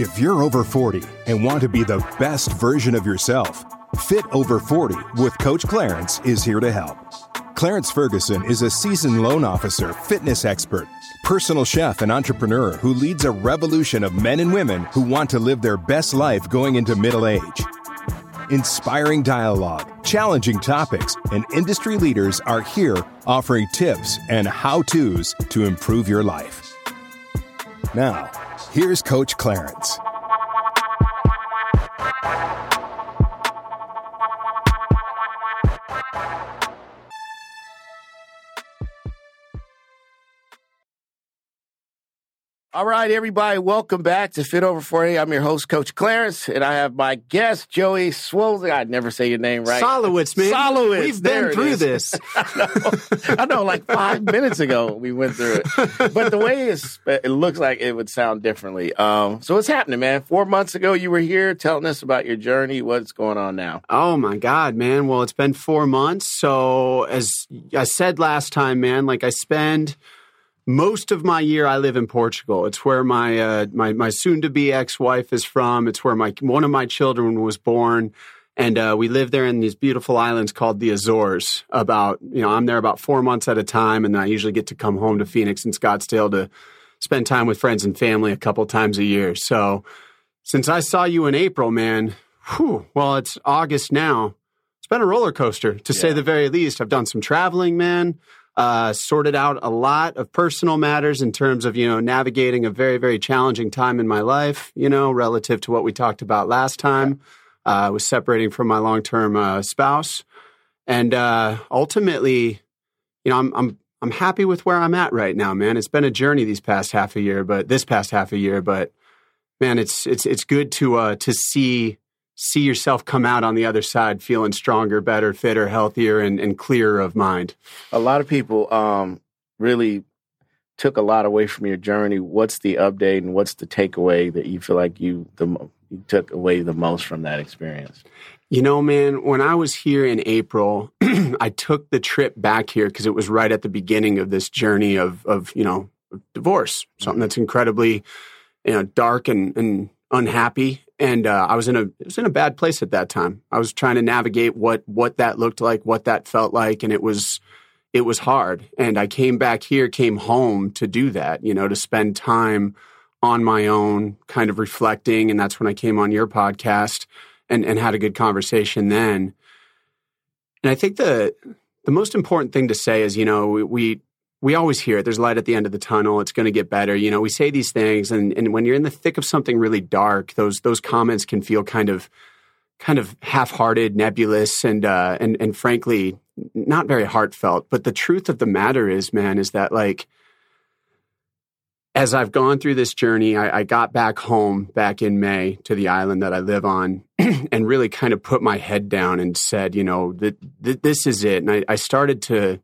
If you're over 40 and want to be the best version of yourself, Fit Over 40 with Coach Clarence is here to help. Clarence Ferguson is a seasoned loan officer, fitness expert, personal chef, and entrepreneur who leads a revolution of men and women who want to live their best life going into middle age. Inspiring dialogue, challenging topics, and industry leaders are here offering tips and how to's to improve your life. Now, here's Coach Clarence. All right, everybody, welcome back to Fit Over 40. I'm your host, Coach Clarence, and I have my guest, Joey Swolzy. I'd never say your name right. Solowitz, man. Solowitz. We've been through is. this. I, know, I know, like five minutes ago we went through it. But the way it looks like it would sound differently. Um, so what's happening, man? Four months ago, you were here telling us about your journey. What's going on now? Oh my God, man. Well, it's been four months. So, as I said last time, man, like I spend most of my year I live in Portugal. It's where my uh, my my soon to be ex wife is from. It's where my one of my children was born. And uh, we live there in these beautiful islands called the Azores. About you know, I'm there about four months at a time, and I usually get to come home to Phoenix and Scottsdale to spend time with friends and family a couple times a year. So, since I saw you in April, man, whew, well, it's August now. It's been a roller coaster to say the very least. I've done some traveling, man. Uh, sorted out a lot of personal matters in terms of you know navigating a very very challenging time in my life. You know, relative to what we talked about last time. Uh, I was separating from my long term uh, spouse, and uh, ultimately, you know, I'm I'm I'm happy with where I'm at right now, man. It's been a journey these past half a year, but this past half a year, but man, it's it's it's good to uh to see see yourself come out on the other side feeling stronger, better, fitter, healthier, and, and clearer of mind. A lot of people um, really took a lot away from your journey. What's the update and what's the takeaway that you feel like you the you took away the most from that experience? You know, man, when I was here in April, I took the trip back here because it was right at the beginning of this journey of of, you know, divorce. Something that's incredibly, you know, dark and, and unhappy. And uh, I was in a was in a bad place at that time. I was trying to navigate what what that looked like, what that felt like, and it was it was hard. And I came back here, came home to do that, you know, to spend time on my own, kind of reflecting. And that's when I came on your podcast and, and had a good conversation then. And I think the the most important thing to say is, you know, we we, always hear it. There's light at the end of the tunnel. It's going to get better. You know, we say these things, and, and when you're in the thick of something really dark, those those comments can feel kind of kind of half-hearted, nebulous, and uh, and and frankly, not very heartfelt. But the truth of the matter is, man, is that like as I've gone through this journey, I, I got back home back in May to the island that I live on, and really kind of put my head down and said, you know, that th- this is it. And I, I started to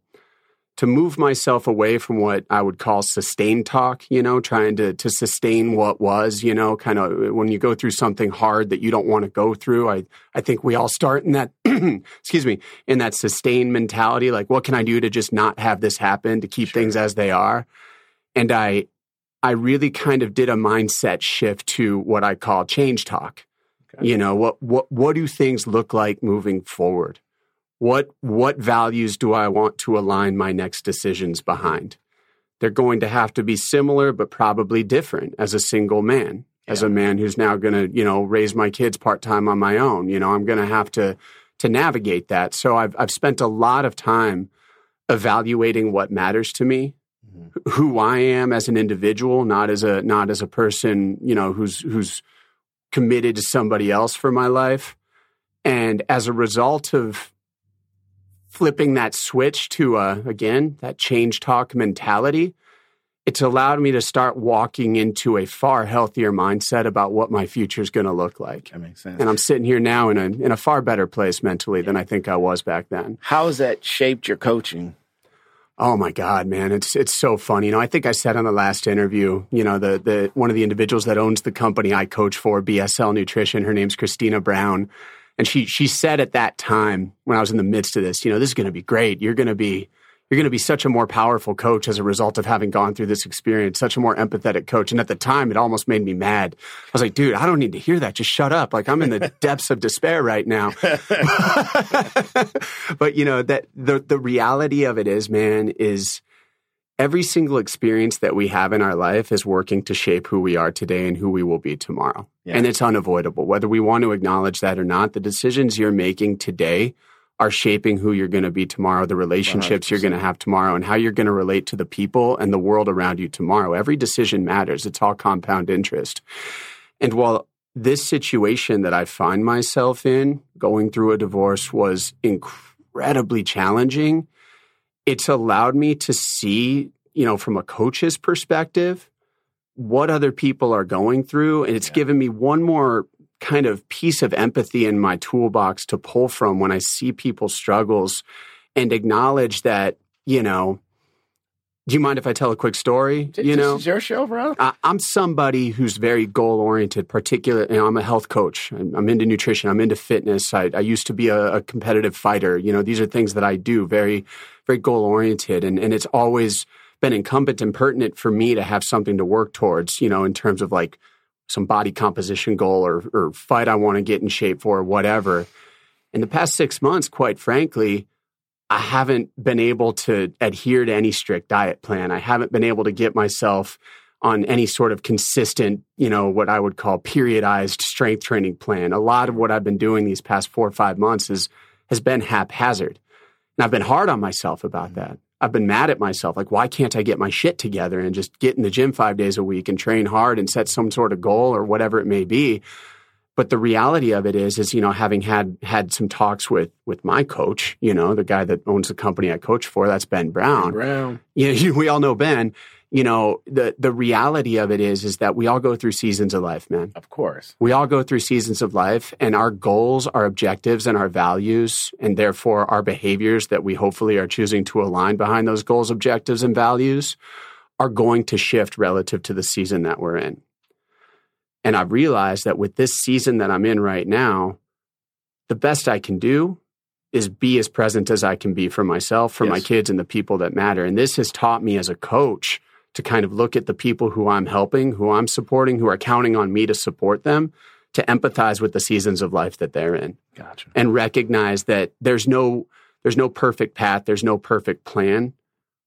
to move myself away from what I would call sustained talk, you know, trying to to sustain what was, you know, kind of when you go through something hard that you don't want to go through. I I think we all start in that excuse me, in that sustained mentality, like what can I do to just not have this happen, to keep things as they are? And I I really kind of did a mindset shift to what I call change talk. Okay. You know, what what what do things look like moving forward? What what values do I want to align my next decisions behind? They're going to have to be similar but probably different as a single man. As Yeah. a man who's now going to, you know, raise my kids part-time on my own, you know, I'm going to have to to navigate that. So I've I've spent a lot of time evaluating what matters to me, mm-hmm. who I am as an individual, not as a not as a person, you know, who's who's committed to somebody else for my life. And as a result of flipping that switch to uh, again that change talk mentality, it's allowed me to start walking into a far healthier mindset about what my future is going to look like. That makes sense. And I'm sitting here now in a in a far better place mentally than I think I was back then. How has that shaped your coaching? Oh my God, man, it's it's so funny. You know, I think I said on the last interview, you know, the the one of the individuals that owns the company I coach for, BSL Nutrition, her name's Christina Brown, and she she said at that time when I was in the midst of this, you know, this is going to be great. You're going to be you're going to be such a more powerful coach as a result of having gone through this experience, such a more empathetic coach. And at the time, it almost made me mad. I was like, dude, I don't need to hear that. Just shut up. Like I'm in the depths of despair right now. but you know, that the, the reality of it is, man, is every single experience that we have in our life is working to shape who we are today and who we will be tomorrow. Yeah. And it's unavoidable. Whether we want to acknowledge that or not, the decisions you're making today are shaping who you're going to be tomorrow, the relationships you are going to have tomorrow, and how you're going to relate to the people and the world around you tomorrow. Every decision matters. It's all compound interest. And while this situation that I find myself in, going through a divorce, was incredibly challenging, it's allowed me to see, you know, from a coach's perspective, what other people are going through. And it's yeah. given me one more kind of piece of empathy in my toolbox to pull from when I see people's struggles and acknowledge that, you know, do you mind if I tell a quick story? You know, is your show, bro. I, am somebody who's very goal oriented. Particularly, you know, I'm a health coach. I'm, I'm, into nutrition. I'm into fitness. I, I used to be a, a, competitive fighter. You know, these are things that I do. Very, very goal oriented, and and it's always been incumbent and pertinent for me to have something to work towards. You know, in terms of like some body composition goal or, or fight I want to get in shape for, or whatever. In the past six months, quite frankly, I haven't been able to adhere to any strict diet plan. I haven't been able to get myself on any sort of consistent, you know, what I would call periodized strength training plan. A lot of what I've been doing these past four or five months is, has been haphazard. And I've been hard on myself about mm-hmm. that. I've been mad at myself. Like, why can't I get my shit together and just get in the gym five days a week and train hard and set some sort of goal or whatever it may be? But the reality of it is, is you know, having had had some talks with with my coach, you know, the guy that owns the company I coach for, that's Ben Brown. Ben Brown. Yeah, we all know Ben you know, the the reality of it is is that we all go through seasons of life, man. Of course. We all go through seasons of life and our goals, our objectives and our values and therefore our behaviors that we hopefully are choosing to align behind those goals, objectives and values are going to shift relative to the season that we're in. And I've realized that with this season that I'm in right now, the best I can do is be as present as I can be for myself, for yes. my kids and the people that matter. And this has taught me as a coach to kind of look at the people who I'm helping, who I'm supporting, who are counting on me to support them, to empathize with the seasons of life that they're in. Gotcha. And recognize that there's no there's no perfect path, there's no perfect plan.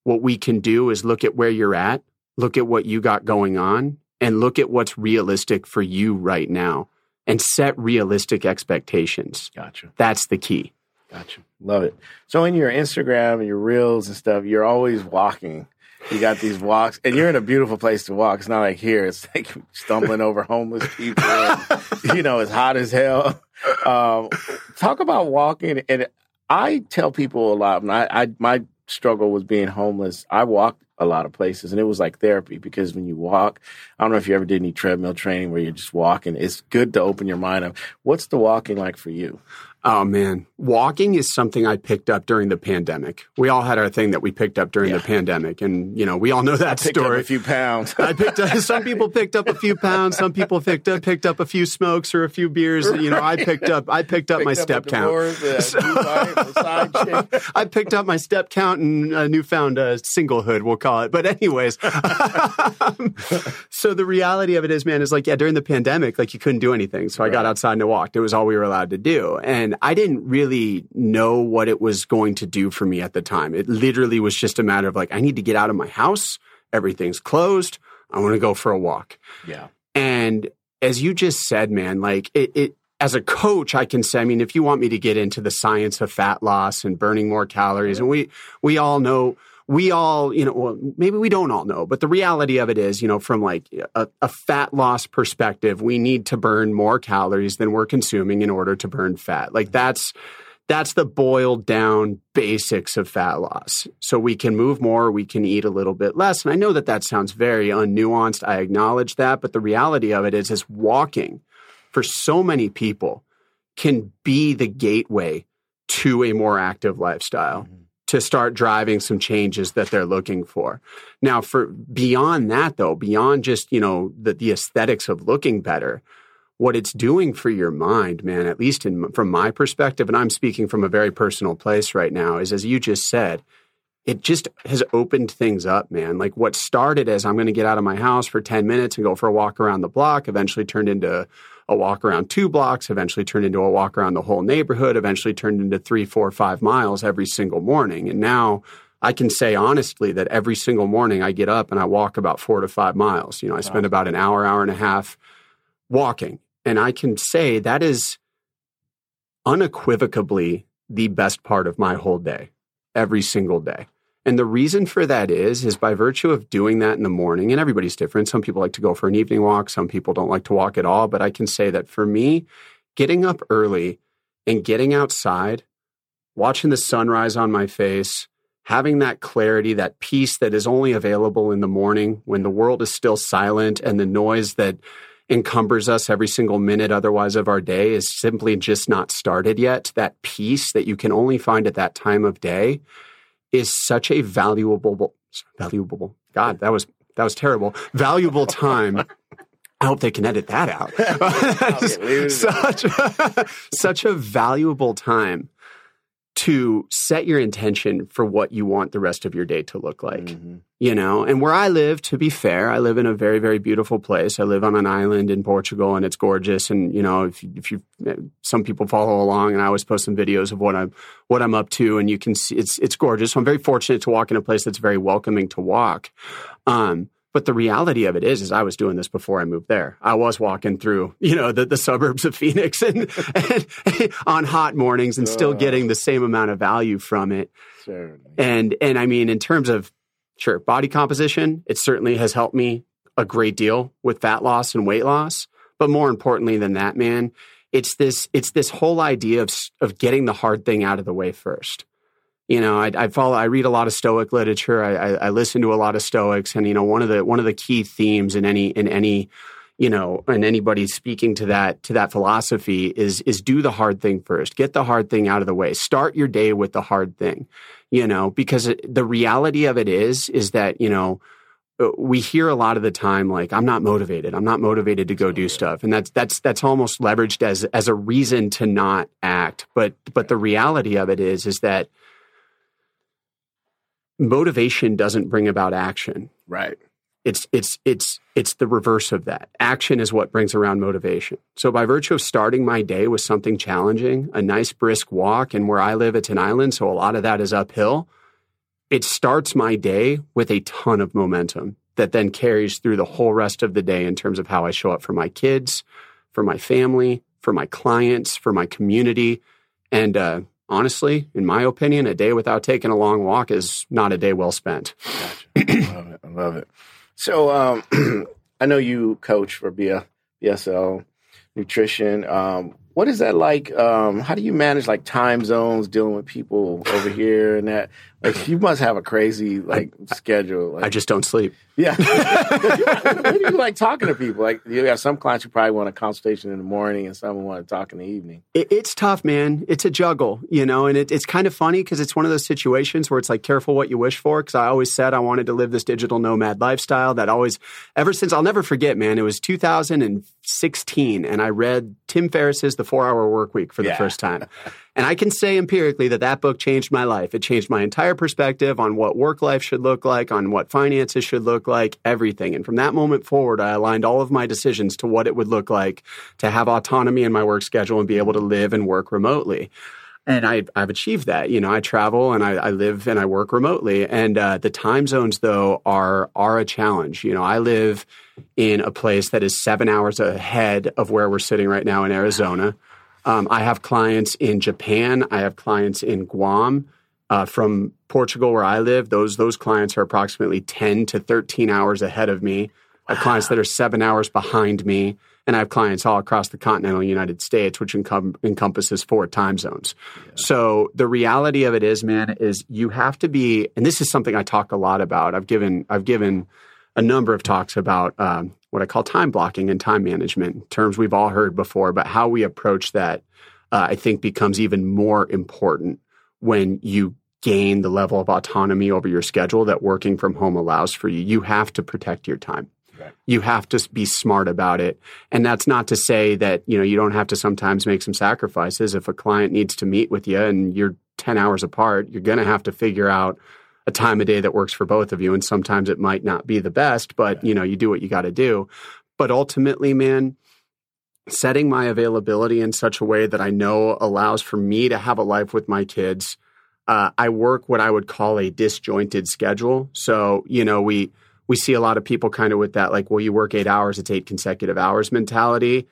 What we can do is look at where you're at, look at what you got going on, and look at what's realistic for you right now and set realistic expectations. Gotcha. That's the key. Gotcha. Love it. So in your Instagram and your reels and stuff, you're always walking. You got these walks, and you're in a beautiful place to walk. It's not like here; it's like stumbling over homeless people. And, you know, it's hot as hell. Um, talk about walking, and I tell people a lot. I, I my struggle was being homeless. I walked a lot of places, and it was like therapy because when you walk, I don't know if you ever did any treadmill training where you're just walking. It's good to open your mind up. What's the walking like for you? Oh man, walking is something I picked up during the pandemic. We all had our thing that we picked up during yeah. the pandemic, and you know we all know that story. a few pounds. I picked up. Some people picked up a few pounds. Some people picked up picked up a few smokes or a few beers. Right. You know, I picked up. I picked up picked my up step count. Divorce, I picked up my step count and a newfound uh, singlehood, we'll call it. But anyways, so the reality of it is, man, is like yeah, during the pandemic, like you couldn't do anything, so right. I got outside and I walked. It was all we were allowed to do, and I didn't really know what it was going to do for me at the time. It literally was just a matter of like, I need to get out of my house. Everything's closed. I want to go for a walk. Yeah. And as you just said, man, like it, it, as a coach, I can say, I mean, if you want me to get into the science of fat loss and burning more calories, and we, we all know we all, you know, well, maybe we don't all know, but the reality of it is, you know, from like a, a, fat loss perspective, we need to burn more calories than we're consuming in order to burn fat. Like that's that's the boiled down basics of fat loss. So we can move more, we can eat a little bit less. And I know that that sounds very unnuanced. I acknowledge that, but the reality of it is, is walking for so many people can be the gateway to a more active lifestyle. Mm-hmm to start driving some changes that they're looking for. Now, for beyond that, though, beyond just you know the, the aesthetics of looking better, what it's doing for your mind, man, at least in, from my perspective, and I'm speaking from a very personal place right now, is as you just said, it just has opened things up, man. Like what started as I'm going to get out of my house for 10 minutes and go for a walk around the block eventually turned into a walk around two blocks, eventually turned into a walk around the whole neighborhood, eventually turned into three, four, five miles every single morning. And now I can say honestly that every single morning I get up and I walk about four to five miles. You know, I spend about an hour, hour and a half walking. And I can say that is unequivocally the best part of my whole day, every single day. And the reason for that is, is by virtue of doing that in the morning, and everybody's different. Some people like to go for an evening walk. Some people don't like to walk at all. But I can say that for me, getting up early and getting outside, watching the sunrise on my face, having that clarity, that peace that is only available in the morning when the world is still silent and the noise that encumbers us every single minute otherwise of our day is simply just not started yet. That peace that you can only find at that time of day is such a valuable valuable God, that was that was terrible. Valuable time. I hope they can edit that out. such, a, such a valuable time to set your intention for what you want the rest of your day to look like. Mm-hmm. You know, and where I live, to be fair, I live in a very, very beautiful place. I live on an island in Portugal and it's gorgeous. And, you know, if, if you, some people follow along and I always post some videos of what I'm, what I'm up to and you can see it's, it's gorgeous. So I'm very fortunate to walk in a place that's very welcoming to walk. Um, but the reality of it is, is I was doing this before I moved there. I was walking through, you know, the, the suburbs of Phoenix and, and on hot mornings and still getting the same amount of value from it. Certainly. And and I mean, in terms of sure body composition, it certainly has helped me a great deal with fat loss and weight loss. But more importantly than that, man, it's this it's this whole idea of of getting the hard thing out of the way first you know, I, I, follow, I read a lot of Stoic literature. I, I, I, listen to a lot of Stoics, and you know, one of the one of the key themes in any in any you know, and anybody speaking to that to that philosophy is is do the hard thing first. Get the hard thing out of the way. Start your day with the hard thing. You know, because it, the reality of it is is that you know uh, we hear a lot of the time like i'm not motivated i'm not motivated to go do stuff and that's that's that's almost leveraged as as a reason to not act but but the reality of it is is that motivation doesn't bring about action. Right. It's it's it's it's the reverse of that. Action is what brings around motivation. So by virtue of starting my day with something challenging, a nice brisk walk, and where I live it's an island, so a lot of that is uphill, it starts my day with a ton of momentum that then carries through the whole rest of the day in terms of how I show up for my kids, for my family, for my clients, for my community, and uh, honestly, in my opinion, a day without taking a long walk is not a day well spent. Gotcha. I love it. I love it. So um, I know you coach for BSL Nutrition. Um, what is that like? Um, how do you manage like time zones dealing with people over here and that? Like, you must have a crazy like I, schedule. Like, I just don't sleep. Yeah. what do you like talking to people? Like, you have some clients who probably want a consultation in the morning and some want to talk in the evening. It, it's tough, man. It's a juggle, you know, and it, it's kind of funny because it's one of those situations where it's like careful what you wish for. Because I always said I wanted to live this digital nomad lifestyle. That always, ever since I'll never forget, man. It was 2016, and I read Tim Ferriss's The Four Hour Work Week for the yeah. first time. And I can say empirically that that book changed my life. It changed my entire perspective on what work life should look like, on what finances should look like, everything. And from that moment forward, I aligned all of my decisions to what it would look like to have autonomy in my work schedule and be able to live and work remotely. And I, have achieved that. You know, I travel and I, I live and I work remotely. And uh, the time zones, though, are are a challenge. You know, I live in a place that is seven hours ahead of where we're sitting right now in Arizona. Um, I have clients in Japan. I have clients in Guam. Uh, from Portugal, where I live, those those clients are approximately ten to thirteen hours ahead of me. I have clients that are seven hours behind me, and I have clients all across the continental United States, which encom- encompasses four time zones. Yeah. So the reality of it is, man, is you have to be, and this is something I talk a lot about. I've given I've given a number of talks about um, what I call time blocking and time management, terms we've all heard before, but how we approach that, uh, I think, becomes even more important when you gain the level of autonomy over your schedule that working from home allows for you. You have to protect your time. Right. You have to be smart about it. And that's not to say that, you know, you don't have to sometimes make some sacrifices. If a client needs to meet with you and you're 10 hours apart, you're going to have to figure out a time of day that works for both of you. And sometimes it might not be the best, but you know, you do what you got to do. But ultimately, man, setting my availability in such a way that I know allows for me to have a life with my kids. Uh, I work what I would call a disjointed schedule. So, you know, we we see a lot of people kind of with that, like, well, you work eight hours, it's eight consecutive hours mentality.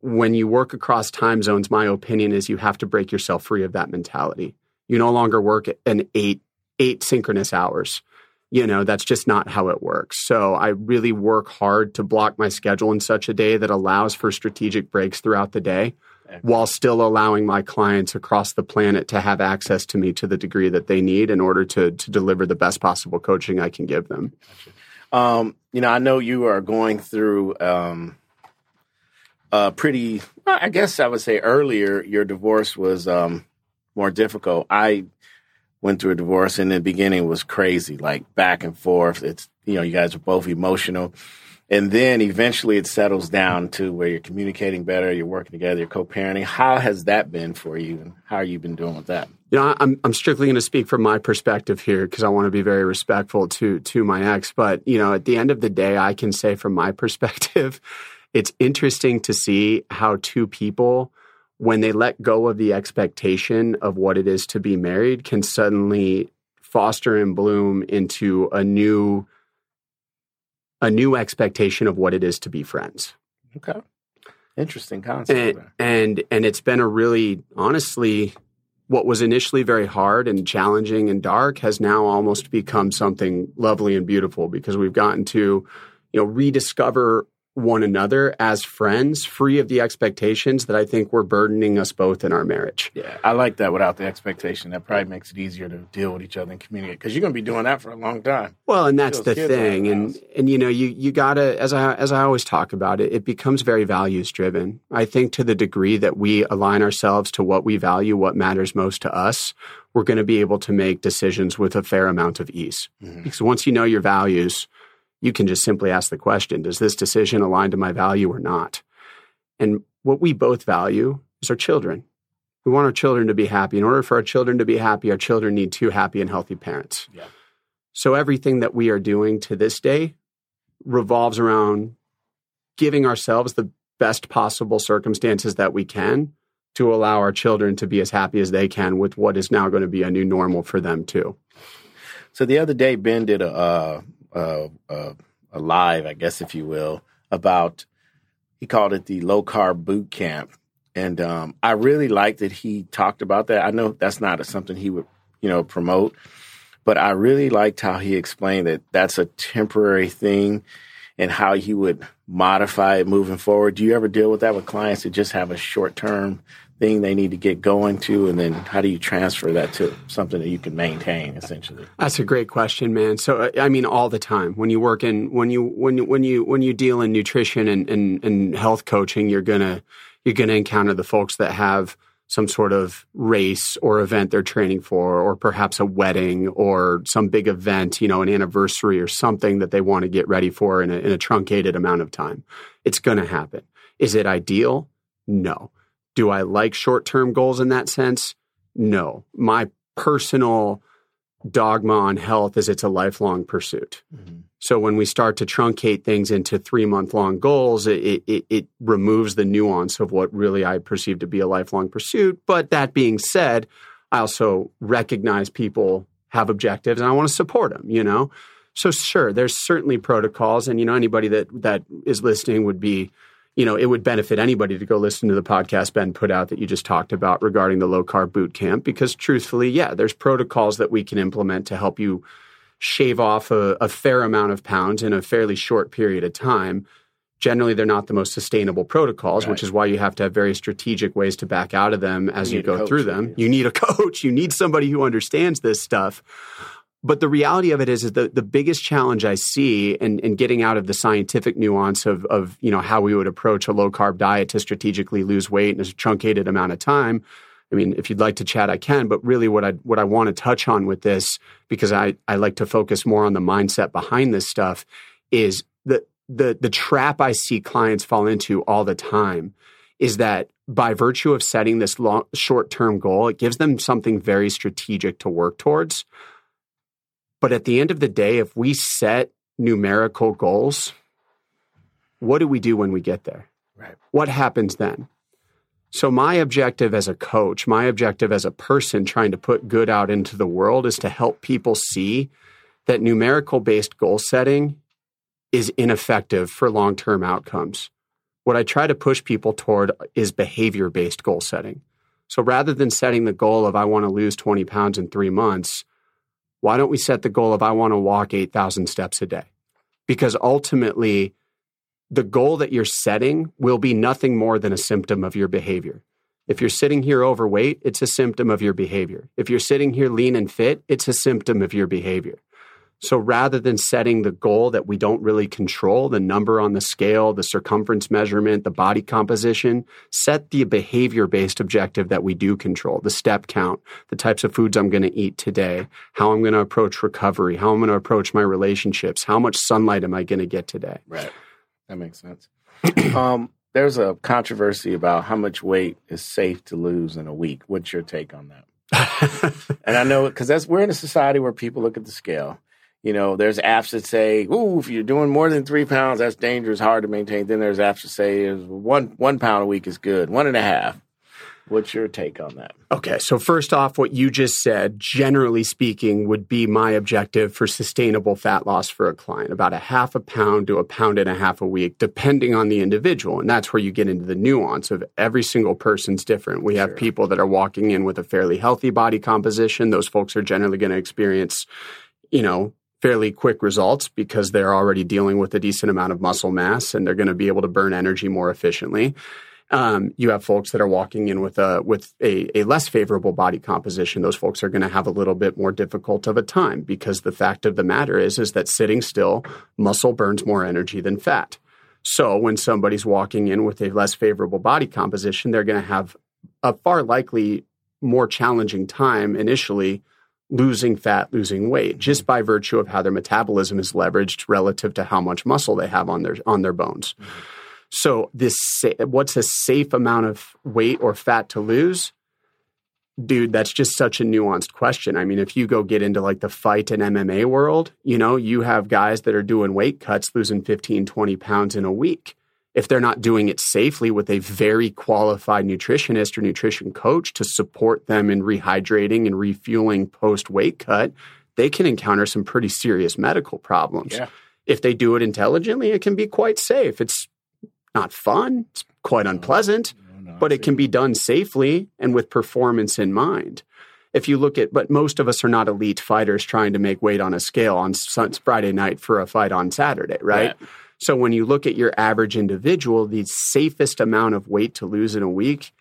When you work across time zones, my opinion is you have to break yourself free of that mentality. You no longer work an eight eight synchronous hours. You know that's just not how it works. So i really work hard to block my schedule in such a day that allows for strategic breaks throughout the day while still allowing my clients across the planet to have access to me to the degree that they need in order to to deliver the best possible coaching i can give them um, you know i know you are going through um, a pretty i guess i would say earlier your divorce was um, more difficult i went through a divorce and the beginning was crazy, like back and forth. It's, you know, you guys are both emotional. And then eventually it settles down to where you're communicating better, you're working together, you're co-parenting. How has that been for you and how have you been doing with that? You know, I'm I'm strictly going to speak from my perspective here because I want to be very respectful to to my ex, but you know, at the end of the day I can say from my perspective, it's interesting to see how two people when they let go of the expectation of what it is to be married can suddenly foster and bloom into a new a new expectation of what it is to be friends. Okay. Interesting concept. And and, and it's been a really honestly what was initially very hard and challenging and dark has now almost become something lovely and beautiful because we've gotten to you know rediscover one another as friends, free of the expectations that I think were burdening us both in our marriage. Yeah, I like that without the expectation. That probably makes it easier to deal with each other and communicate because you're going to be doing that for a long time. Well, and that's the thing, and and you know, you you gotta as I as I always talk about it, it becomes very values driven. I think to the degree that we align ourselves to what we value, what matters most to us, we're going to be able to make decisions with a fair amount of ease. Mm-hmm. Because once you know your values you can just simply ask the question Does this decision align to my value or not? And what we both value is our children. We want our children to be happy. In order for our children to be happy, our children need two happy and healthy parents. Yeah. So everything that we are doing to this day revolves around giving ourselves the best possible circumstances that we can to allow our children to be as happy as they can with what is now going to be a new normal for them too. So the other day, Ben did a uh, uh, uh, I guess, if you will, about he called it the low carb boot camp, and um, I really liked that he talked about that. I know that's not a, something he would, you know, promote, but I really liked how he explained that that's a temporary thing, and how you would modify it moving forward. Do you ever deal with that with clients that just have a short term thing they need to get going to? And then how do you transfer that to something that you can maintain essentially? That's a great question man. So uh, i mean all the time. When you work in when you when you when you when you deal in nutrition and and, and health coaching you're gonna you're gonna encounter the folks that have some sort of race or event they're training for, or perhaps a wedding or some big event, you know, an anniversary or something that they want to get ready for in a, in a truncated amount of time. It's going to happen. Is it ideal? No. Do I like short term goals in that sense? No. My personal dogma on health is it's a lifelong pursuit. Mm-hmm. So when we start to truncate things into three month long goals, it, it, it, removes the nuance of what really I perceive to be a lifelong pursuit. But that being said, I also recognize people have objectives and I want to support them, you know? So sure, there's certainly protocols and, you know, anybody that, that is listening would be you know, it would benefit anybody to go listen to the podcast Ben put out that you just talked about regarding the low carb boot camp because truthfully, yeah, there's protocols that we can implement to help you shave off a, a fair amount of pounds in a fairly short period of time. Generally, they're not the most sustainable protocols, right. which is why you have to have very strategic ways to back out of them as you, you go through them. You need a coach. You need somebody who understands this stuff. But the reality of it is, is the, the biggest challenge I see in, in getting out of the scientific nuance of, of you know how we would approach a low carb diet to strategically lose weight in a truncated amount of time. I mean, if you'd like to chat, I can. But really, what I what I want to touch on with this, because I, I like to focus more on the mindset behind this stuff, is the the the trap I see clients fall into all the time is that by virtue of setting this long, short term goal, it gives them something very strategic to work towards But at the end of the day, if we set numerical goals, what do we do when we get there? Right. What happens then? So, my objective as a coach, my objective as a person trying to put good out into the world is to help people see that numerical based goal setting is ineffective for long term outcomes. What I try to push people toward is behavior based goal setting. So, rather than setting the goal of I want to lose 20 pounds in three months, why don't we set the goal of I want to walk 8,000 steps a day? Because ultimately, the goal that you're setting will be nothing more than a symptom of your behavior. If you're sitting here overweight, it's a symptom of your behavior. If you're sitting here lean and fit, it's a symptom of your behavior. So rather than setting the goal that we don't really control, the number on the scale, the circumference measurement, the body composition, set the behavior based objective that we do control, the step count, the types of foods I'm going to eat today, how I'm going to approach recovery, how I'm going to approach my relationships, how much sunlight am I going to get today. Right. That makes sense. um, there's a controversy about how much weight is safe to lose in a week. What's your take on that? and I know because that's we're in a society where people look at the scale. You know, there's apps that say, "Ooh, if you're doing more than three pounds, that's dangerous, hard to maintain." Then there's apps that say, "One one pound a week is good, one and a half." What's your take on that? Okay, so first off, what you just said, generally speaking, would be my objective for sustainable fat loss for a client about a half a pound to a pound and a half a week, depending on the individual. And that's where you get into the nuance of every single person's different. We have sure. people that are walking in with a fairly healthy body composition. Those folks are generally going to experience, you know, fairly quick results because they're already dealing with a decent amount of muscle mass and they're going to be able to burn energy more efficiently. Um, you have folks that are walking in with a with a, a less favorable body composition. Those folks are going to have a little bit more difficult of a time because the fact of the matter is is that sitting still, muscle burns more energy than fat. So when somebody's walking in with a less favorable body composition, they're going to have a far likely more challenging time initially losing fat, losing weight, just by virtue of how their metabolism is leveraged relative to how much muscle they have on their on their bones. Mm-hmm. So this what's a safe amount of weight or fat to lose? Dude, that's just such a nuanced question. I mean, if you go get into like the fight and MMA world, you know, you have guys that are doing weight cuts, losing 15, 20 pounds in a week. If they're not doing it safely with a very qualified nutritionist or nutrition coach to support them in rehydrating and refueling post weight cut, they can encounter some pretty serious medical problems. Yeah. If they do it intelligently, it can be quite safe. It's not fun. It's quite unpleasant, no, no, but it can be done safely and with performance in mind. If you look at, but most of us are not elite fighters trying to make weight on a scale on Friday night for a fight on Saturday, right? Yeah. So when you look at your average individual, the safest amount of weight to lose in a week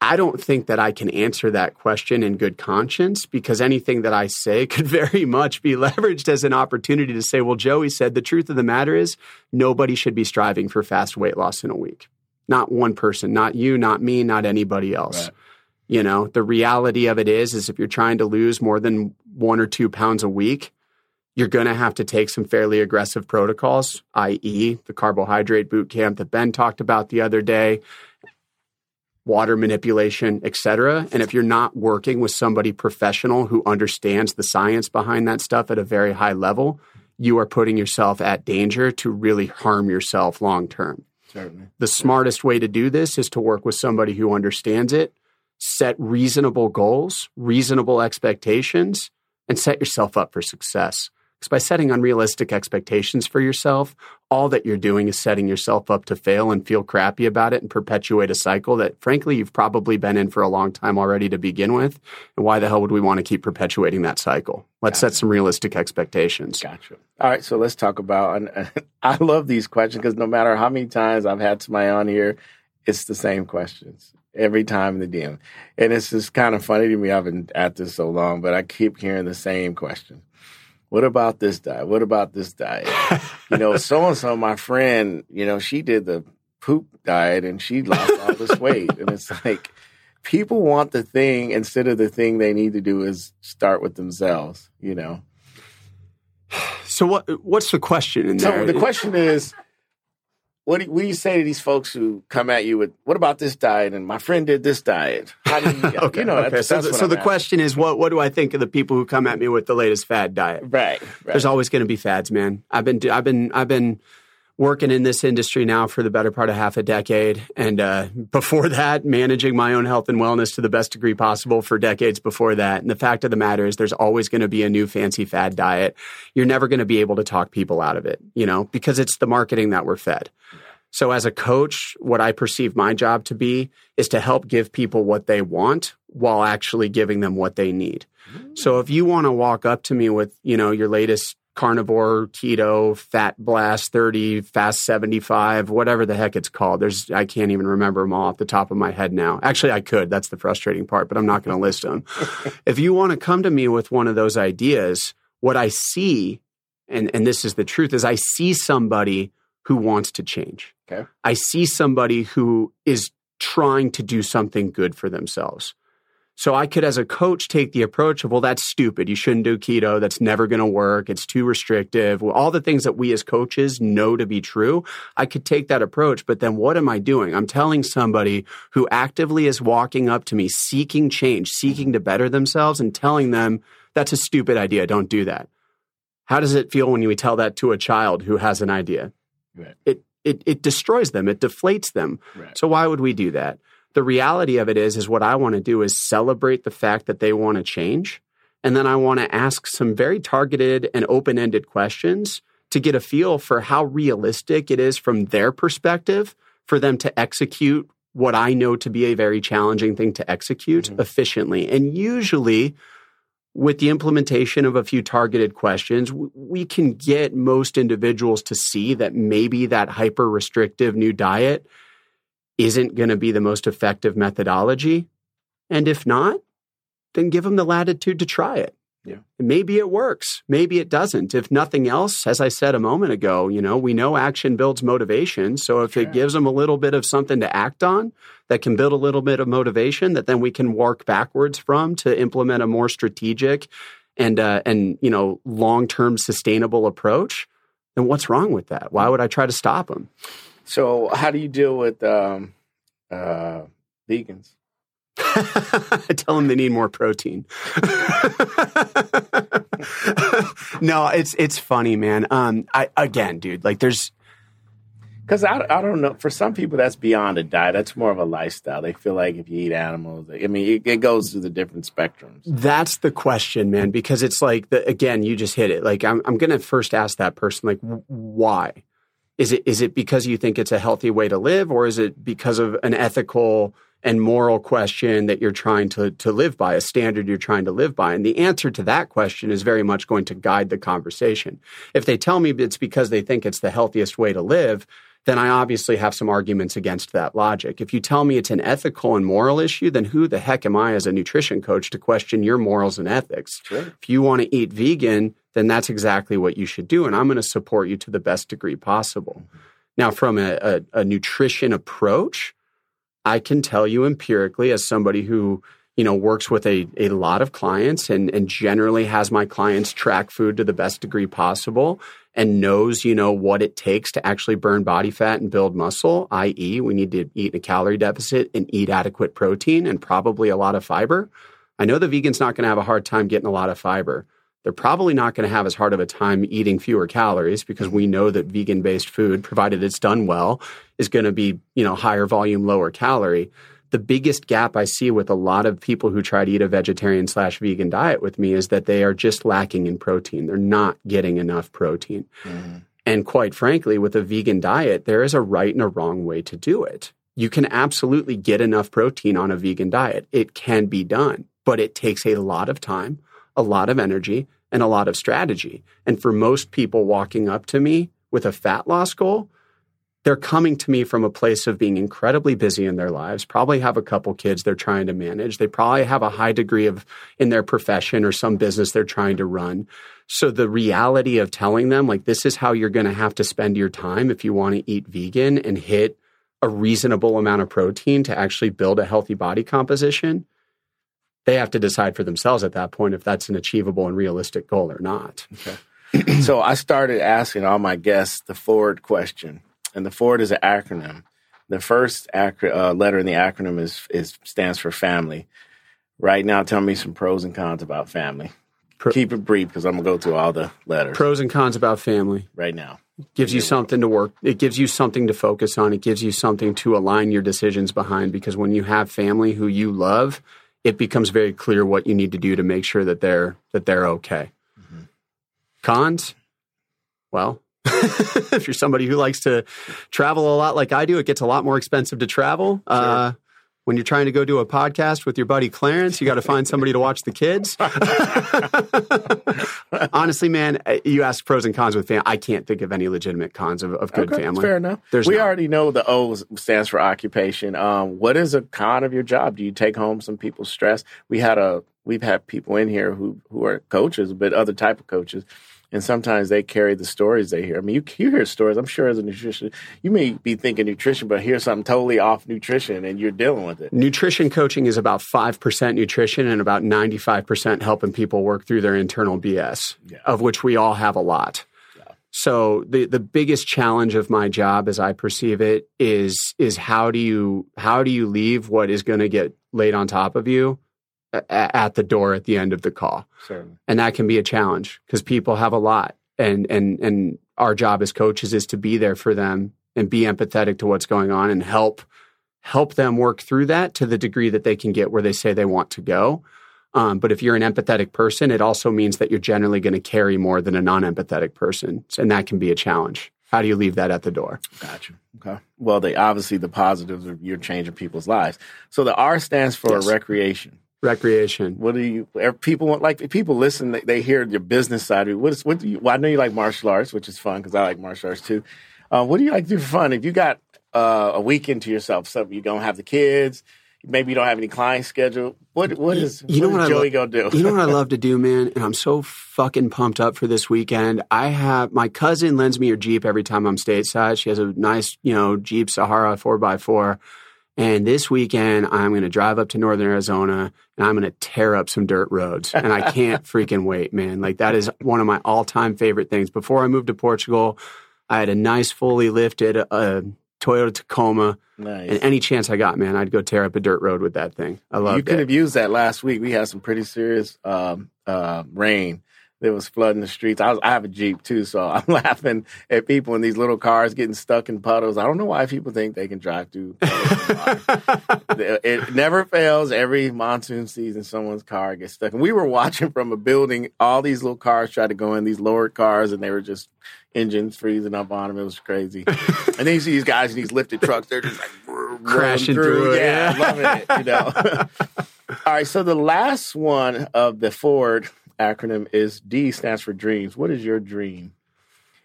I don't think that I can answer that question in good conscience because anything that I say could very much be leveraged as an opportunity to say, well, Joey said the truth of the matter is nobody should be striving for fast weight loss in a week. Not one person, not you, not me, not anybody else. Right. You know, the reality of it is, is if you're trying to lose more than one or two pounds a week, you're going to have to take some fairly aggressive protocols, i.e., the carbohydrate boot camp that Ben talked about the other day water manipulation, etc. And if you're not working with somebody professional who understands the science behind that stuff at a very high level, you are putting yourself at danger to really harm yourself long term. Certainly. The smartest way to do this is to work with somebody who understands it, set reasonable goals, reasonable expectations, and set yourself up for success. Because by setting unrealistic expectations for yourself, all that you're doing is setting yourself up to fail and feel crappy about it and perpetuate a cycle that, frankly, you've probably been in for a long time already to begin with. And why the hell would we want to keep perpetuating that cycle? Let's gotcha. set some realistic expectations. Gotcha. All right, so let's talk about. I love these questions because no matter how many times I've had somebody on here, it's the same questions every time in the DM. And it's just kind of funny to me. I've been at this so long, but I keep hearing the same question. What about this diet? What about this diet? you know, so and so, my friend, you know, she did the poop diet and she lost all this weight. And it's like people want the thing instead of the thing they need to do is start with themselves, you know. So what what's the question in there? So the question is what do, what do you say to these folks who come at you with, what about this diet? And my friend did this diet. How do you, okay, you know, okay. that's, so, that's so the asking. question is, what what do I think of the people who come at me with the latest fad diet? Right. right. There's always going to be fads, man. I've been I've been I've been working in this industry now for the better part of half a decade, and uh, before that, managing my own health and wellness to the best degree possible for decades before that. And the fact of the matter is, there's always going to be a new fancy fad diet. You're never going to be able to talk people out of it, you know, because it's the marketing that we're fed. So, as a coach, what I perceive my job to be is to help give people what they want while actually giving them what they need. So, if you want to walk up to me with, you know, your latest carnivore, keto, fat blast 30, fast 75, whatever the heck it's called. There's I can't even remember them all off the top of my head now. Actually, I could. That's the frustrating part, but I'm not going to list them. if you want to come to me with one of those ideas, what I see and and this is the truth is I see somebody who wants to change. Okay. I see somebody who is trying to do something good for themselves. So I could, as a coach, take the approach of, well, that's stupid. You shouldn't do keto. That's never going to work. It's too restrictive. Well, all the things that we as coaches know to be true. I could take that approach, but then what am I doing? I'm telling somebody who actively is walking up to me, seeking change, seeking to better themselves, and telling them that's a stupid idea. Don't do that. How does it feel when you tell that to a child who has an idea? Right. It, it, it destroys them. It deflates them. Right. So why would we do that? The reality of it is, is what I want to do is celebrate the fact that they want to change. And then I want to ask some very targeted and open ended questions to get a feel for how realistic it is from their perspective for them to execute what I know to be a very challenging thing to execute Mhm. efficiently. And usually, with the implementation of a few targeted questions, we can get most individuals to see that maybe that hyper restrictive new diet isn't going to be the most effective methodology. And if not, then give them the latitude to try it. Yeah. Maybe it works. Maybe it doesn't. If nothing else, as I said a moment ago, you know, we know action builds motivation. So if Sure. it gives them a little bit of something to act on that can build a little bit of motivation that then we can work backwards from to implement a more strategic and uh, and you know long-term sustainable approach, then what's wrong with that? Why would I try to stop them? So, how do you deal with um, uh, vegans? I tell them they need more protein. no, it's it's funny, man. Um, I again, dude, like there's Because I, I don't know. For some people, that's beyond a diet. That's more of a lifestyle. They feel like if you eat animals, I mean, it, it goes through the different spectrums. that's the question, man, because it's like the again, you just hit it. Like I'm I'm gonna first ask that person, like, why? Is it is it because you think it's a healthy way to live, or is it because of an ethical and moral question that you're trying to to live by, a standard you're trying to live by? And the answer to that question is very much going to guide the conversation. If they tell me it's because they think it's the healthiest way to live, then I obviously have some arguments against that logic. If you tell me it's an ethical and moral issue, then who the heck am I as a nutrition coach to question your morals and ethics? Sure. If you want to eat vegan, then that's exactly what you should do. And I'm going to support you to the best degree possible. Mm-hmm. Now, from a, a, a nutrition approach, I can tell you empirically, as somebody who you know works with a, a lot of clients and, and generally has my clients track food to the best degree possible and knows you know what it takes to actually burn body fat and build muscle i.e we need to eat in a calorie deficit and eat adequate protein and probably a lot of fiber. I know the vegan's not going to have a hard time getting a lot of fiber. They're probably not going to have as hard of a time eating fewer calories because we know that vegan based food provided it's done well is going to be you know higher volume lower calorie the biggest gap i see with a lot of people who try to eat a vegetarian slash vegan diet with me is that they are just lacking in protein they're not getting enough protein Mhm. and quite frankly, with a vegan diet, there is a right and a wrong way to do it. You can absolutely get enough protein on a vegan diet. It can be done, but it takes a lot of time, a lot of energy, and a lot of strategy. And for most people walking up to me with a fat loss goal, they're coming to me from a place of being incredibly busy in their lives, probably have a couple kids they're trying to manage. They probably have a high degree of in their profession or some business they're trying to run. So the reality of telling them like this is how you're going to have to spend your time if you want to eat vegan and hit a reasonable amount of protein to actually build a healthy body composition, they have to decide for themselves at that point if that's an achievable and realistic goal or not. so I started asking all my guests the forward question. And the Ford is an acronym. The first acro- uh, letter in the acronym is is stands for family. Right now, tell me some pros and cons about family. Pro- Keep it brief because I'm gonna go through all the letters Pros and cons about family. right now. it gives you something to work it gives you something to focus on it gives you something to align your decisions behind because when you have family who you love it becomes very clear what you need to do to make sure that they're that they're okay cons well if you're somebody who likes to travel a lot like i do it gets a lot more expensive to travel uh, when you're trying to go do a podcast with your buddy Clarence, you got to find somebody to watch the kids. Honestly, man, uh, you ask pros and cons with family. I can't think of any legitimate cons of, of good Okay, family. Fair enough. There's we not. already know the O stands for occupation. Um, what is a con of your job? Do you take home some people's stress? We had a we've had people in here who who are coaches, but other type of coaches. And sometimes they carry the stories they hear. I mean, you, you hear stories. I'm sure as a nutrition, you may be thinking nutrition, but hear something totally off nutrition, and you're dealing with it. Nutrition coaching is about 5% nutrition and about 95% helping people work through their internal BS, Yeah. of which we all have a lot. So the the biggest challenge of my job as I perceive it is is how do you how do you leave what is going to get laid on top of you at the door at the end of the call? Certainly. and that can be a challenge because people have a lot and and and our job as coaches is to be there for them and be empathetic to what's going on and help help them work through that to the degree that they can get where they say they want to go um, but if you're an empathetic person it also means that you're generally going to carry more than a non-empathetic person and that can be a challenge how do you leave that at the door Gotcha. Okay. Well, they obviously the positives are you're changing people's lives. So the R stands for Yes. recreation. Recreation What do you? People want like people listen. They, they hear your business side. What is? What do you? Well, I know you like martial arts, which is fun because I like martial arts too. Uh, what do you like to do for fun? If you got uh, a weekend to yourself, so you don't have the kids, maybe you don't have any clients scheduled. What what is? You know what what Joey gonna do? You know what I love to do, man? And I'm so fucking pumped up for this weekend. I have my cousin lends me her Jeep every time I'm stateside. She has a nice, you know, Jeep Sahara 4x4. And this weekend, I'm going to drive up to Northern Arizona and I'm going to tear up some dirt roads. And I can't freaking wait, man. Like, that is one of my all time favorite things. Before I moved to Portugal, I had a nice, fully lifted uh, Toyota Tacoma. nice. And any chance I got, man, I'd go tear up a dirt road with that thing. I love it. you could have used that last week. We had some pretty serious um, uh, rain. There was flooding the streets. I, was, I have a Jeep too, so I'm laughing at people in these little cars getting stuck in puddles. I don't know why people think they can drive through. puddles. it never fails. Every monsoon season, someone's car gets stuck. And we were watching from a building. All these little cars tried to go in these lowered cars, and they were just engines freezing up on them. It was crazy. and then you see these guys in these lifted trucks. They're just like Crashing through it, Yeah, yeah. loving it. You know. All right. So the last one of the Ford acronym is D stands for dreams. What is your dream?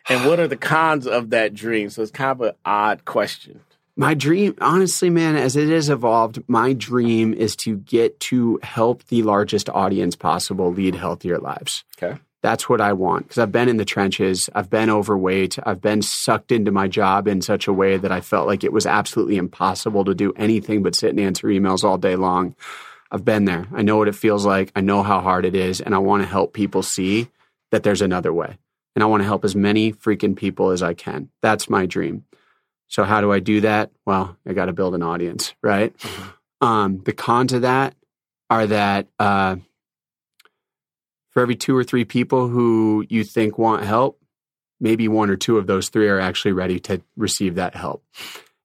And what are the cons of that dream? So it's kind of an odd question. My dream, honestly, man, as it has evolved, my dream is to get to help the largest audience possible lead healthier lives. Okay. That's what I want because I've been in the trenches. I've been overweight. I've been sucked into my job in such a way that I felt like it was absolutely impossible to do anything but sit and answer emails all day long. I've been there. I know what it feels like. I know how hard it is. And I want to help people see that there's another way. And I want to help as many freaking people as I can. That's my dream. So how do I do that? Well, I got to build an audience, right? Um, the cons of that are that uh, for every two or three people who you think want help, maybe one or two of those three are actually ready to receive that help.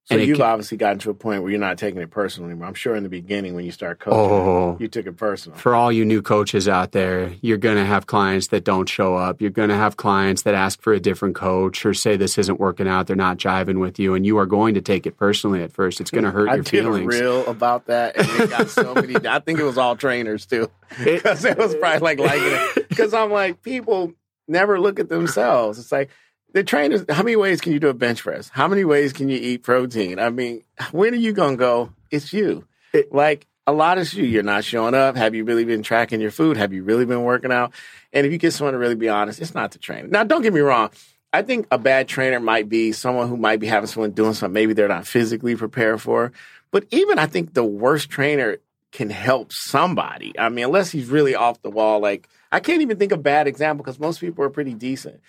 So And you've can- obviously gotten to a point where you're not taking it personally. anymore. I'm sure in the beginning when you start coaching, Oh. you took it personal. For all you new coaches out there, you're going to have clients that don't show up. You're going to have clients that ask for a different coach or say this isn't working out. They're not jiving with you. And you are going to take it personally at first. It's going to hurt I your did feelings. a reel about that, and it got so many. I think it was all trainers too, because it was probably like liking it. Because I'm like, people never look at themselves. It's like the trainers. How many ways can you do a bench press? How many ways can you eat protein? I mean, when are you gonna go? It's you. It- like a lot of you, you're not showing up. Have you really been tracking your food? Have you really been working out? And if you get someone to really be honest, it's not the trainer. Now, don't get me wrong. I think a bad trainer might be someone who might be having someone doing something maybe they're not physically prepared for. But even I think the worst trainer can help somebody. I mean, unless he's really off the wall. Like I can't even think of bad example because most people are pretty decent.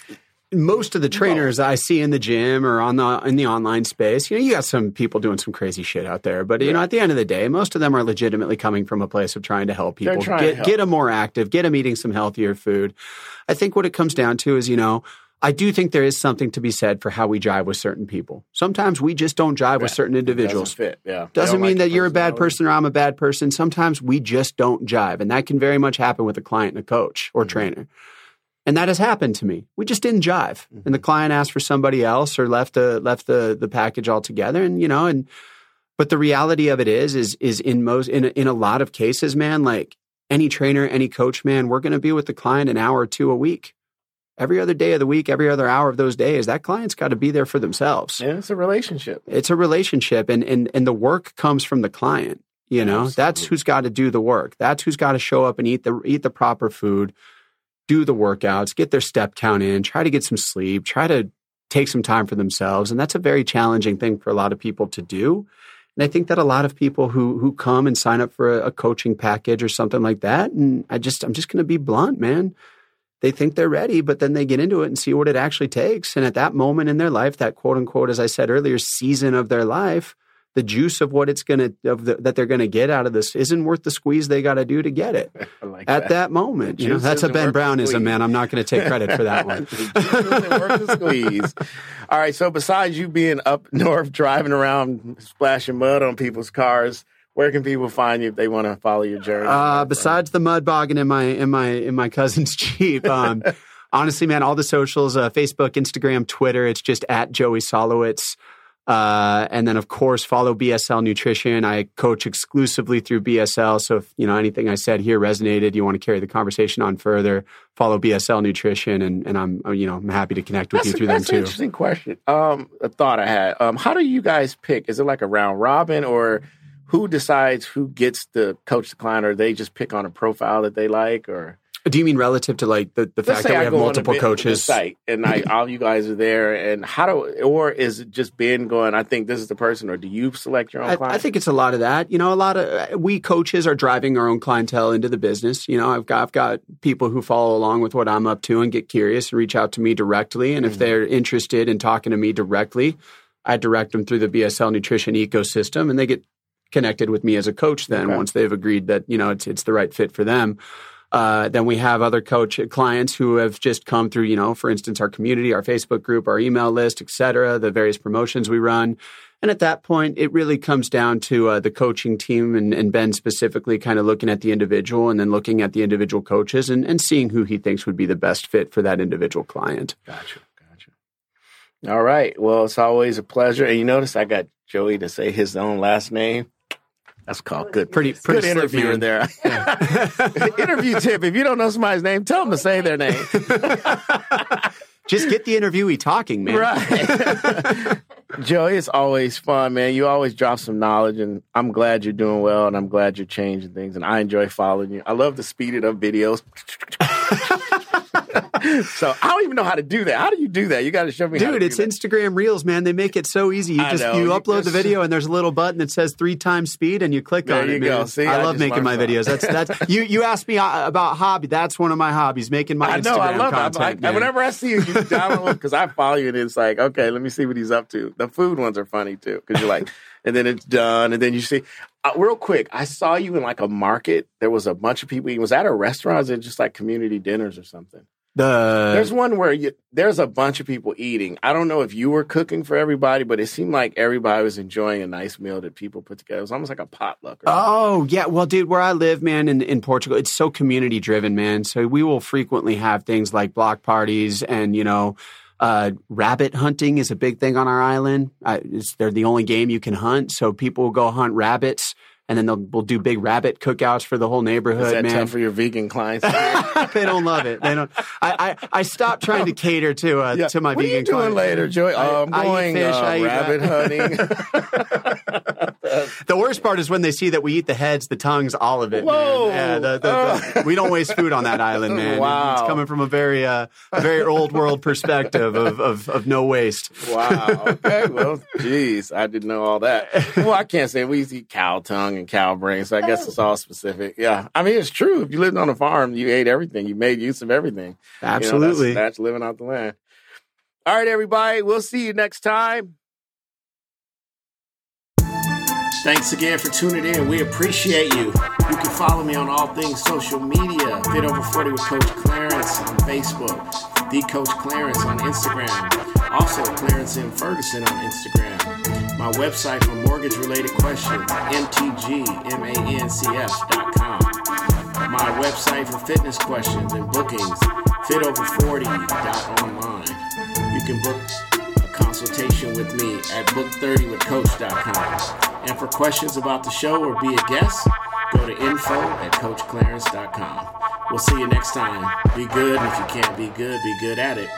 Most of the trainers I see in the gym or on the in the online space, you know, you got some people doing some crazy shit out there. But you know, at the end of the day, most of them are legitimately coming from a place of trying to help people get help. get them more active, get them eating some healthier food. I think what it comes down to is, you know, I do think there is something to be said for how we jive with certain people. Sometimes we just don't jive with certain individuals. Doesn't fit. Yeah. Doesn't mean like that you're a bad person or I'm a bad person. Sometimes we just don't jive. And that can very much happen with a client and a coach or Mm-hmm. trainer. And that has happened to me. We just didn't jive. Mm-hmm. And the client asked for somebody else or left the left the the package altogether. And you know, and but the reality of it is, is is in most in a, in a lot of cases, man, like any trainer, any coach, man, we're gonna be with the client an hour or two a week. Every other day of the week, every other hour of those days, that client's got to be there for themselves Yeah, it's a relationship. it's a relationship and and and the work comes from the client you know that's who's got to do the work that's who's got to show up and eat the eat the proper food do the workouts get their step count in try to get some sleep try to take some time for themselves. And that's a very challenging thing for a lot of people to do. And i think that a lot of people who who come and sign up for a, a coaching package or something like that and i just i'm just going to be blunt man. They think they're ready, but then they get into it and see what it actually takes. And at that moment in their life, that quote unquote, as I said earlier, season of their life, the juice of what it's going to, of the, that they're going to get out of this isn't worth the squeeze they got to do to get it like at that moment. You know, that's a Ben Brownism, man. I'm not going to take credit for that one. The juice worth the squeeze. All right. So besides you being up north driving around splashing mud on people's cars, where can people find you if they want to follow your journey? Uh, besides the mud bogging in my in my in my cousin's Jeep, um, honestly, man, all the socials, uh, Facebook, Instagram, Twitter, it's just at Joey Solowitz. Uh, and then, of course, follow BSL Nutrition. I coach exclusively through BSL. So, if you know anything I said here resonated, you want to carry the conversation on further, follow BSL Nutrition, and, and I'm you know I'm happy to connect with that's, you through a, them that's an too. interesting question. Um, a thought I had. Um, how do you guys pick? Is it like a round robin or who decides who gets to coach the client or they just pick on a profile that they like or Do you mean relative to like the, the Let's fact that we I have multiple the, Ben- the coaches? site and I, all you guys are there, and how do, or is it just Ben going? I think this is the person, or do you select your own I, client? I think it's a lot of that. You know, a lot of we coaches are driving our own clientele into the business. You know, I've got I've got people who follow along with what I'm up to and get curious and reach out to me directly. And if Mm-hmm. they're interested in talking to me directly, I direct them through the BSL nutrition ecosystem, and they get connected with me as a coach. Then Okay. once they've agreed that you know it's it's the right fit for them. Uh, then we have other coach clients who have just come through, you know, for instance, our community, our Facebook group, our email list, et cetera, the various promotions we run. And at that point, it really comes down to uh, the coaching team and, and Ben specifically kind of looking at the individual and then looking at the individual coaches and, and seeing who he thinks would be the best fit for that individual client. Gotcha. Gotcha. All right. Well, it's always a pleasure. And you notice I got Joey to say his own last name. That's called good. Pretty- good pretty slick, interviewer man. there. Interview tip: If you don't know somebody's name, tell them to say their name. Just get the interviewee talking, man. Right. Joey, it's always fun, man. You always drop some knowledge, and I'm glad you're doing well, and I'm glad you're changing things, and I enjoy following you. I love the speeded up videos. So I don't even know how to do that. How do you do that? You got to show me, how to Dude, it's. Instagram Reels, man. They make it so easy. You I just know. you You upload the video and there's a little button that says three times speed and you click There on you it, go. man. See, I I love making my videos. That's that's you you asked me uh, about hobby. That's one of my hobbies, making my I Instagram know, I love content. it. I, whenever I see you, you download because I follow you, and it's like, okay, let me see what he's up to. The food ones are funny too because you're like, and then it's done, and then you see. Uh, real quick, I saw you in like a market. There was a bunch of people. Was that a restaurant? Or was it just like community dinners or something? The There's one where you, there's a bunch of people eating. I don't know if you were cooking for everybody, but it seemed like everybody was enjoying a nice meal that people put together. It was almost like a potluck. Oh yeah, well, dude, where I live, man, in, in Portugal, it's so community driven, man. So we will frequently have things like block parties, and you know, uh, rabbit hunting is a big thing on our island. Uh, it's, they're the only game you can hunt, so people will go hunt rabbits, and then they'll we'll do big rabbit cookouts for the whole neighborhood, Is that man. tough for your vegan clients? they don't love it. They don't. I I, I stopped trying to cater to uh, to my what vegan. are you doing clients. later, Joey? I- oh, I'm I eat going fish, I eat, uh, rabbit hunting. The worst part is when they see that we eat the heads, the tongues, all of it. Whoa. Yeah, the, the, we don't waste food on that island, man. Wow. It's coming from a very, uh, a very old world perspective of, of, of no waste. wow. Okay. Well, geez, I didn't know all that. Well, I can't say we eat cow tongue and cow brain, so I guess it's all specific. Yeah. I mean, it's true. If you lived on a farm, you ate everything. You made use of everything. You know, that's- Absolutely. that's, living out the land. All right, everybody. We'll see you next time. Thanks again for tuning in. We appreciate you. You can follow me on all things social media. Fit Over 40 with Coach Clarence on Facebook. The Coach Clarence on Instagram. Also, Clarence M. Ferguson on Instagram. My website for mortgage related questions, mtgmancf.com. My website for fitness questions and bookings, fitover40.online. You can book consultation with me at book30withcoach.com. And for questions about the show or be a guest, go to info at coachclarence.com. We'll see you next time. Be good, and if you can't be good, be good at it.